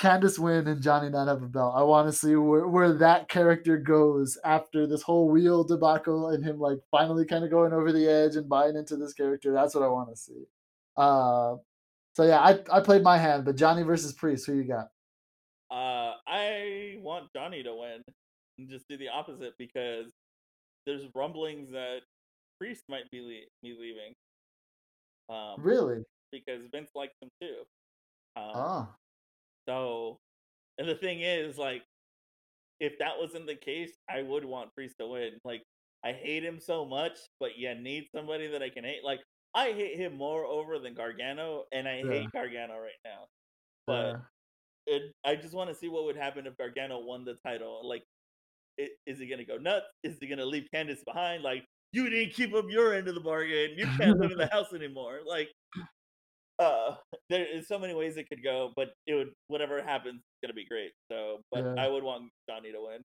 Candice win and Johnny not have a belt. I want to see where, where that character goes after this whole wheel debacle and him like finally kind of going over the edge and buying into this character. That's what I want to see. Uh, so yeah, I I played my hand, but Johnny versus Priest. Who you got? uh, I want Johnny to win, and just do the opposite because there's rumblings that Priest might be le- be leaving. Um, Really? because Vince likes him too. Um, Ah, so, and the thing is, like, if that wasn't the case, I would want Priest to win. Like, I hate him so much, but yeah, need somebody that I can hate. Like, I hate him more over than Gargano, and I yeah, hate Gargano right now. But yeah. it, I just want to see what would happen if Gargano won the title. Like, i- is he gonna go nuts? Is he gonna leave Candice behind? Like, you didn't keep up your end of the bargain. You can't live in the house anymore. Like, uh, there is so many ways it could go, but it would whatever happens, it's gonna be great. So, but yeah. I would want Johnny to win.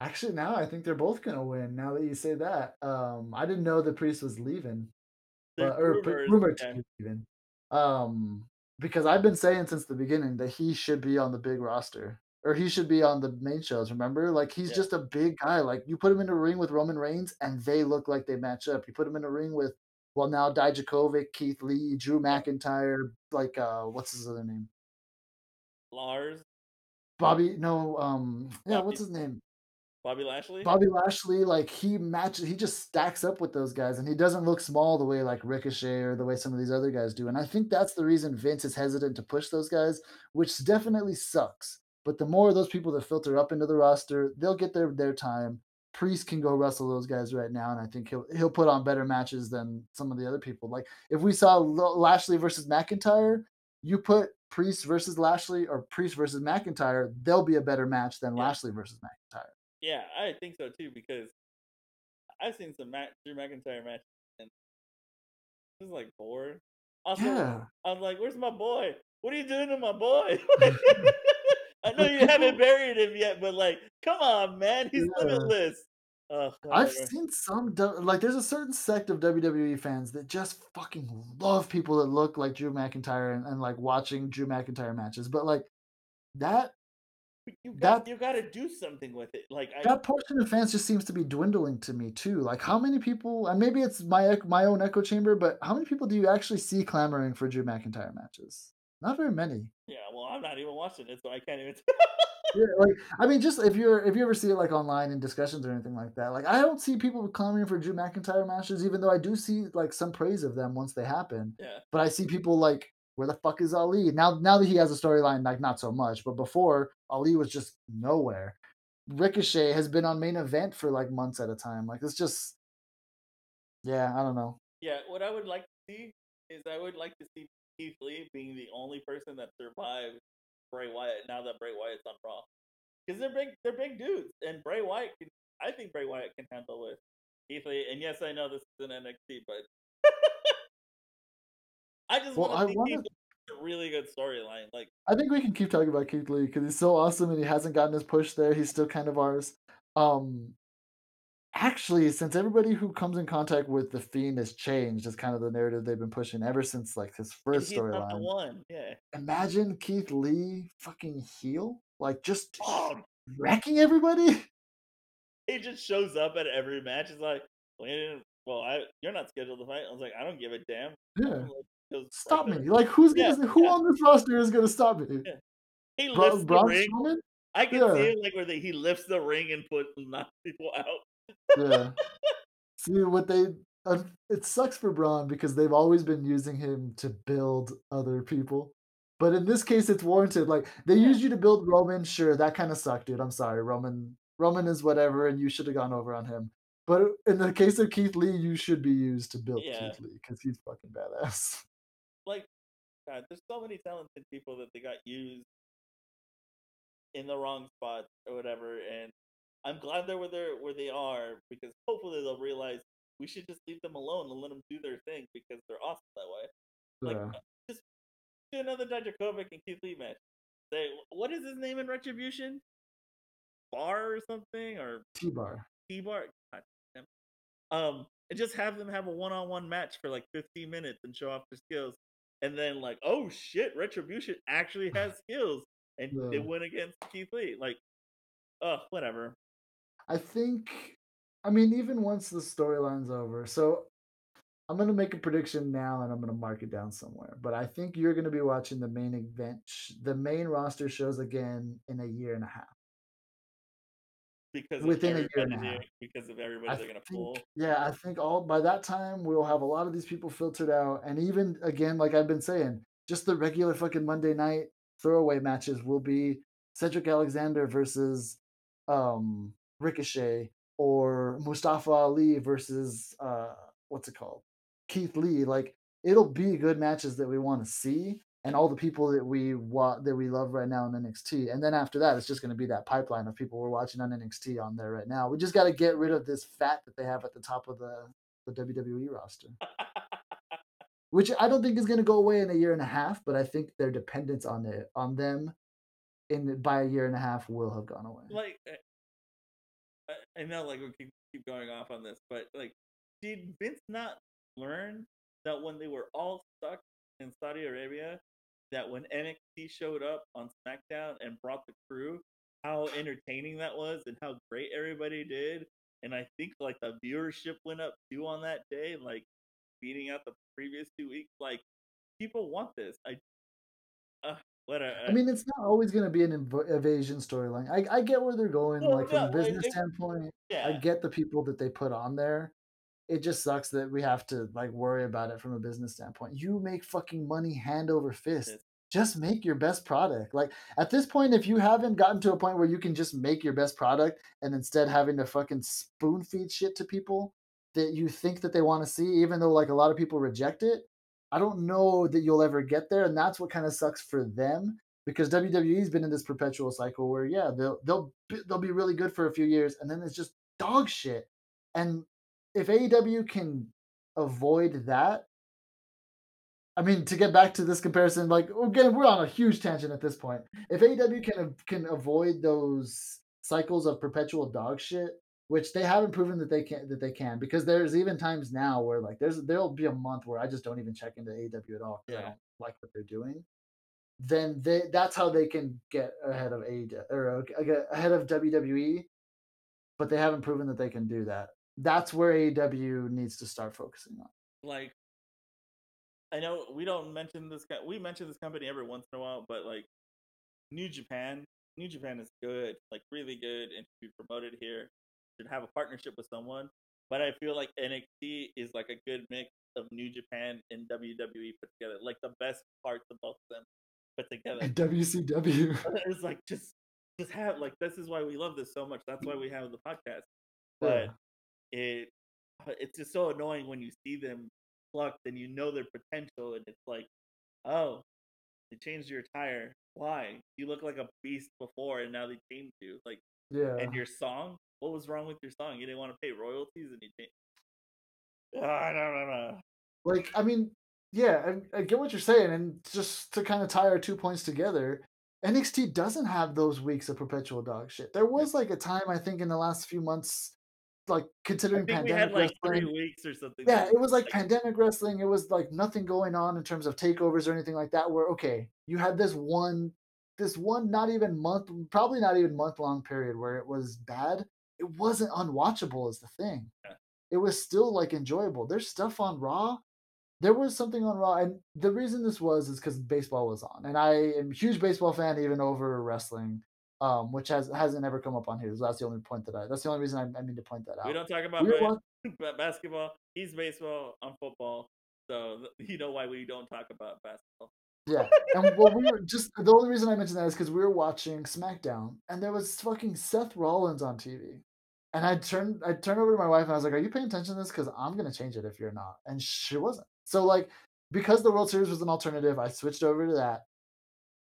Actually, now I think they're both gonna win. Now that you say that, um, I didn't know the priest was leaving, but or rumors, rumored to be leaving. Um, because I've been saying since the beginning that he should be on the big roster or he should be on the main shows. Remember, like he's yeah, just a big guy. Like you put him in a ring with Roman Reigns, and they look like they match up. You put him in a ring with well now Dijakovic, Keith Lee, Drew. McIntyre, like uh, what's his other name? Lars, Bobby? No, um, yeah, what's his name? Bobby Lashley. Bobby Lashley, like he matches, he just stacks up with those guys, and he doesn't look small the way like Ricochet or the way some of these other guys do. And I think that's the reason Vince is hesitant to push those guys, which definitely sucks. But the more of those people that filter up into the roster, they'll get their their time. Priest can go wrestle those guys right now, and I think he'll he'll put on better matches than some of the other people. Like if we saw Lashley versus McIntyre, you put Priest versus Lashley or Priest versus McIntyre, they'll be a better match than Yeah. Lashley versus McIntyre. Yeah, I think so too because I've seen some Matt, Drew McIntyre matches and this is like bored. Also, Yeah. I'm like, "Where's my boy? What are you doing to my boy?" I know you haven't buried him yet, but like, come on, man, he's Yeah. limitless. Ugh, I've seen some like there's a certain sect of WWE fans that just fucking love people that look like Drew McIntyre and, and like watching Drew McIntyre matches. But like that you got that- you got to do something with it. Like, I that portion of fans just seems to be dwindling to me too. Like how many people and maybe it's my my own echo chamber, but how many people do you actually see clamoring for Drew McIntyre matches? Not very many. yeah, well, I'm not even watching it, so I can't even. Yeah, like I mean, just if you're if you ever see it like online in discussions or anything like that, like I don't see people clamoring for Drew McIntyre matches, even though I do see like some praise of them once they happen. yeah, But I see people like, where the fuck is Ali? Now now that he has a storyline, like not so much, but before Ali was just nowhere. Ricochet has been on main event for like months at a time. Like it's just, yeah, I don't know. yeah. What I would like to see is I would like to see Keith Lee being the only person that survived Bray Wyatt now that Bray Wyatt's on Raw, because they're big, they're big dudes, and Bray Wyatt can. I think Bray Wyatt can handle with Keith Lee. And yes, I know this is an NXT, but I just Well, want to see wanna- Keith a really good storyline. Like, I think we can keep talking about Keith Lee because he's so awesome and he hasn't gotten his push there. He's still kind of ours. Um, actually, since everybody who comes in contact with the Fiend has changed, is kind of the narrative they've been pushing ever since like his first he's the storyline. one. Yeah. Imagine Keith Lee fucking heel, like just Oh, wrecking everybody. he just shows up at every match. It's like, well, I you're not scheduled to fight. I was like, I don't give a damn. Yeah, Like, stop me! Like who's Yeah, gonna who yeah. on this roster is gonna stop me? Yeah. He lifts the Braun ring. Strowman? I can Yeah. see it like where they, he lifts the ring and puts people out. Yeah. See what they. Uh, it sucks for Braun because they've always been using him to build other people, but in this case, it's warranted. Like they Yeah. used you to build Roman, sure, that kind of sucked, dude. I'm sorry, Roman. Roman is whatever, and you should have gone over on him. But in the case of Keith Lee, you should be used to build Yeah. Keith Lee because he's fucking badass. Like, God, there's so many talented people that they got used in the wrong spot or whatever, and I'm glad they're where they're where they are because hopefully they'll realize we should just leave them alone and let them do their thing because they're awesome that way. Like, Yeah. just do another Dijakovic and Keith Lee match. Say, what is his name in Retribution? Bar or something or T bar. T Bar. Um, and just have them have a one-on-one match for like 15 minutes and show off their skills, and then like, oh shit, Retribution actually has skills, and they Yeah. win against Keith Lee. Like, oh, whatever. I think, I mean, even once the storyline's over, so I'm going to make a prediction now and I'm going to mark it down somewhere. But I think you're going to be watching the main event, sh- the main roster shows again in a year and a half. Because Within of a year and a half. because of everybody I they're gonna pull. yeah, I think all by that time we'll have a lot of these people filtered out, and even again, like I've been saying, just the regular fucking Monday night throwaway matches will be Cedric Alexander versus um, Ricochet or Mustafa Ali versus uh, what's it called, Keith Lee. Like it'll be good matches that we want to see, and all the people that we wa- that we love right now in NXT. And then after that, it's just going to be that pipeline of people we're watching on NXT on there right now. We just got to get rid of this fat that they have at the top of the the WWE roster, which I don't think is going to go away in a year and a half. But I think their dependence on it on them in by a year and a half will have gone away. like, uh, I- know, like we keep keep going off on this, but like, did Vince not learn that when they were all stuck in Saudi Arabia, that when NXT showed up on SmackDown and brought the crew, how entertaining that was and how great everybody did. And I think like the viewership went up too on that day, like beating out the previous two weeks. Like people want this. I, what a, I mean, it's not always going to be an inv- evasion storyline. I, I get where they're going, Well, like from a business standpoint. yeah, I get the people that they put on there. It just sucks that we have to like worry about it from a business standpoint. You make fucking money hand over fist. Yes. Just make your best product. Like at this point, if you haven't gotten to a point where you can just make your best product and instead having to fucking spoon feed shit to people that you think that they want to see, even though like a lot of people reject it, I don't know that you'll ever get there, and that's what kind of sucks for them because WWE's been in this perpetual cycle where yeah, they'll they'll they'll be really good for a few years and then it's just dog shit. And if AEW can avoid that, I mean, to get back to this comparison, like again, we're on a huge tangent at this point. If AEW can can avoid those cycles of perpetual dog shit, which they haven't proven that they can that they can, because there's even times now where like there's there'll be a month where I just don't even check into AEW at all because Yeah. I don't like what they're doing. Then they that's how they can get ahead of AEW or uh, get ahead of WWE, but they haven't proven that they can do that. That's where AEW needs to start focusing on. like I know we don't mention this guy. We mention this company every once in a while, but like New Japan, New Japan is good, like really good, and should be promoted here. Should have a partnership with someone. But I feel like NXT is like a good mix of New Japan and WWE put together, like the best parts of both of them put together. And WCW. it's like just just have like this is why we love this so much. That's why we have the podcast. Yeah. But it it's just so annoying when you see them plucked and you know their potential and it's like, oh, they changed your tire. Why? You look like a beast before and now they changed you. Like Yeah. and your song? What was wrong with your song? You didn't want to pay royalties and you changed. I don't know. Like, I mean, yeah, I, I get what you're saying, and just to kind of tie our two points together, NXT doesn't have those weeks of perpetual dog shit. There was like a time I think in the last few months, like considering pandemic had like wrestling. three weeks or something. Yeah, that it was like like- pandemic wrestling. It was like nothing going on in terms of takeovers or anything like that. Where okay, you had this one, this one not even month, probably not even month long period where it was bad. It wasn't unwatchable, is the thing. Yeah. It was still like enjoyable. There's stuff on Raw. There was something on Raw, and the reason this was is because baseball was on, and I am a huge baseball fan, even over wrestling, um, which has hasn't ever come up on here. So that's the only point that I. That's the only reason I, I mean to point that out. we don't talk about We ba- basketball. He's baseball. I'm football. So you know why we don't talk about basketball. Yeah, and well, we were just the only reason I mentioned that is because we were watching SmackDown, and there was fucking Seth Rollins on TV, and I turned I turned over to my wife and I was like, "Are you paying attention to this? Because I'm gonna change it if you're not." And she wasn't. So like, because the World Series was an alternative, I switched over to that.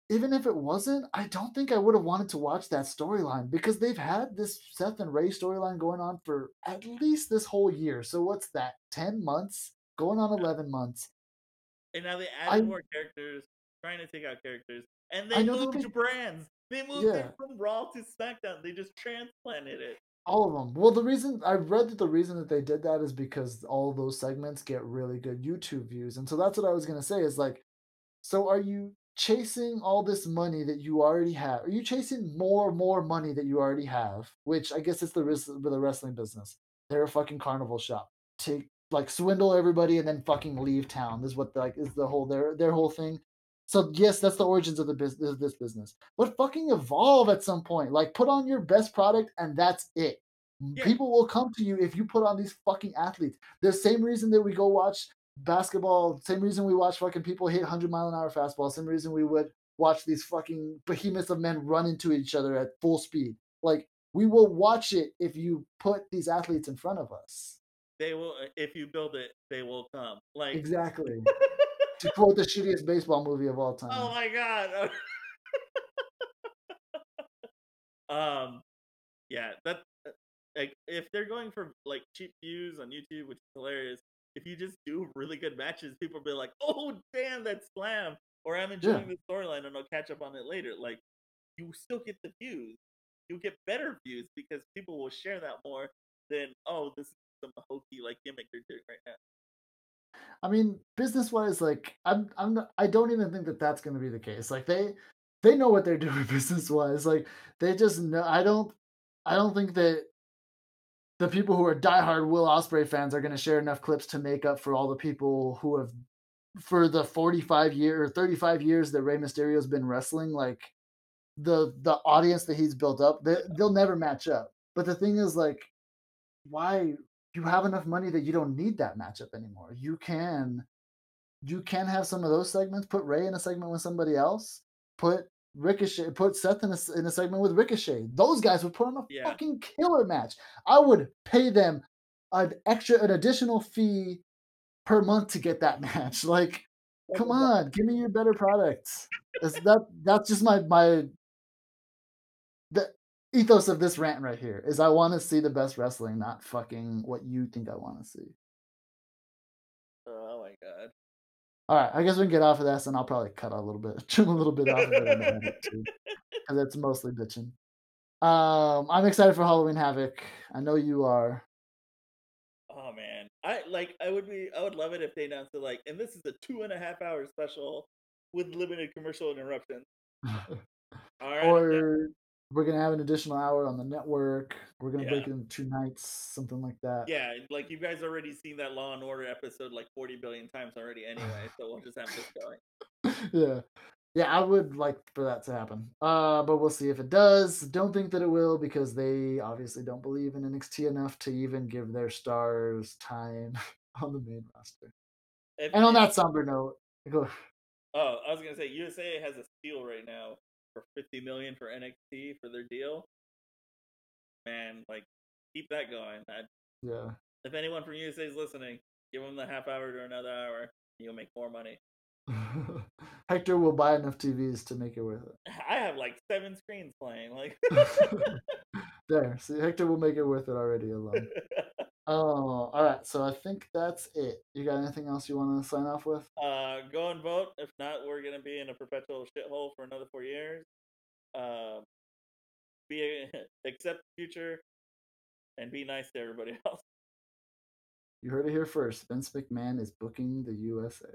Even if it wasn't, I don't think I would have wanted to watch that storyline because they've had this Seth and Rey storyline going on for at least this whole year. So what's that? Ten months, going on eleven months. And now they added I- more characters, trying to take out characters, and they moved they- brands. They moved Yeah. it from Raw to SmackDown. They just transplanted it. All of them. Well, the reason I read that the reason that they did that is because all those segments get really good YouTube views, and so that's what I was gonna say. Is like, so are you chasing all this money that you already have? Are you chasing more, more money that you already have? Which I guess it's the risk with the wrestling business. They're a fucking carnival shop. Take like swindle everybody and then fucking leave town. This is what like is the whole their their whole thing. So yes, that's the origins of the business of this business. But fucking evolve at some point. Like put on your best product and that's it. Yeah. People will come to you if you put on these fucking athletes. The same reason that we go watch basketball, same reason we watch fucking people hit 100 mile an hour fastball, same reason we would watch these fucking behemoths of men run into each other at full speed. Like we will watch it if you put these athletes in front of us. They will, uh, if you build it, they will come. Like, Exactly. to quote the shittiest baseball movie of all time. oh my god. um, yeah, that uh, like if they're going for like cheap views on YouTube, which is hilarious. If you just do really good matches, people will be like, "Oh, damn, that slam!" Or I'm enjoying the storyline, and I'll catch up on it later. Like, you still get the views. You get better views because people will share that more than, "Oh, this is some hokey like gimmick they're doing right now." I mean, business wise, like I'm, I'm, I don't even think that that's going to be the case. Like they, they know what they're doing business wise. Like they just know. I don't, I don't think that the people who are diehard Will Ospreay fans are going to share enough clips to make up for all the people who have, for the 45 year or 35 years that Rey Mysterio's been wrestling. Like the the audience that he's built up, they, they'll never match up. But the thing is, like, why you have enough money that you don't need that matchup anymore. You can you can have some of those segments. Put Rey in a segment with somebody else. Put Ricochet. Put Seth in a, in a segment with Ricochet. Those guys would put on a Yeah. fucking killer match. I would pay them an extra, an additional fee per month to get that match. Like, come on, give me your better products. Is that that's just my my ethos of this rant right here is I want to see the best wrestling, not fucking what you think I want to see. Oh my god. All right, I guess we can get off of this, and I'll probably cut a little bit, trim a little bit off of it because it's mostly bitching. Um, I'm excited for Halloween Havoc. I know you are. Oh man, I like. I would be. I would love it if they announced it like, and this is a two and a half hour special with limited commercial interruptions. All right. Or we're gonna have an additional hour on the network. We're gonna Yeah. break it into two nights, something like that. Yeah, like you guys already seen that Law and Order episode like forty billion times already anyway, so we'll just have this going. yeah. Yeah, I would like for that to happen. Uh, but we'll see if it does. Don't think that it will because they obviously don't believe in NXT enough to even give their stars time on the main roster. If- And on that somber note, go. oh, I was gonna say USA has a steal right now for fifty million for NXT for their deal. Man, like keep that going. I, Yeah. if anyone from USA is listening, give them the half hour to another hour. You'll make more money. Hector will buy enough TVs to make it worth it. I have like seven screens playing. Like, there, see, Hector will make it worth it already alone. Oh, all right. So I think that's it. You got anything else you want to sign off with? uh, go and vote. If not, we're gonna be in a perpetual shithole for another four years. Um, be accept the future and be nice to everybody else. You heard it here first. Vince McMahon is booking the USA.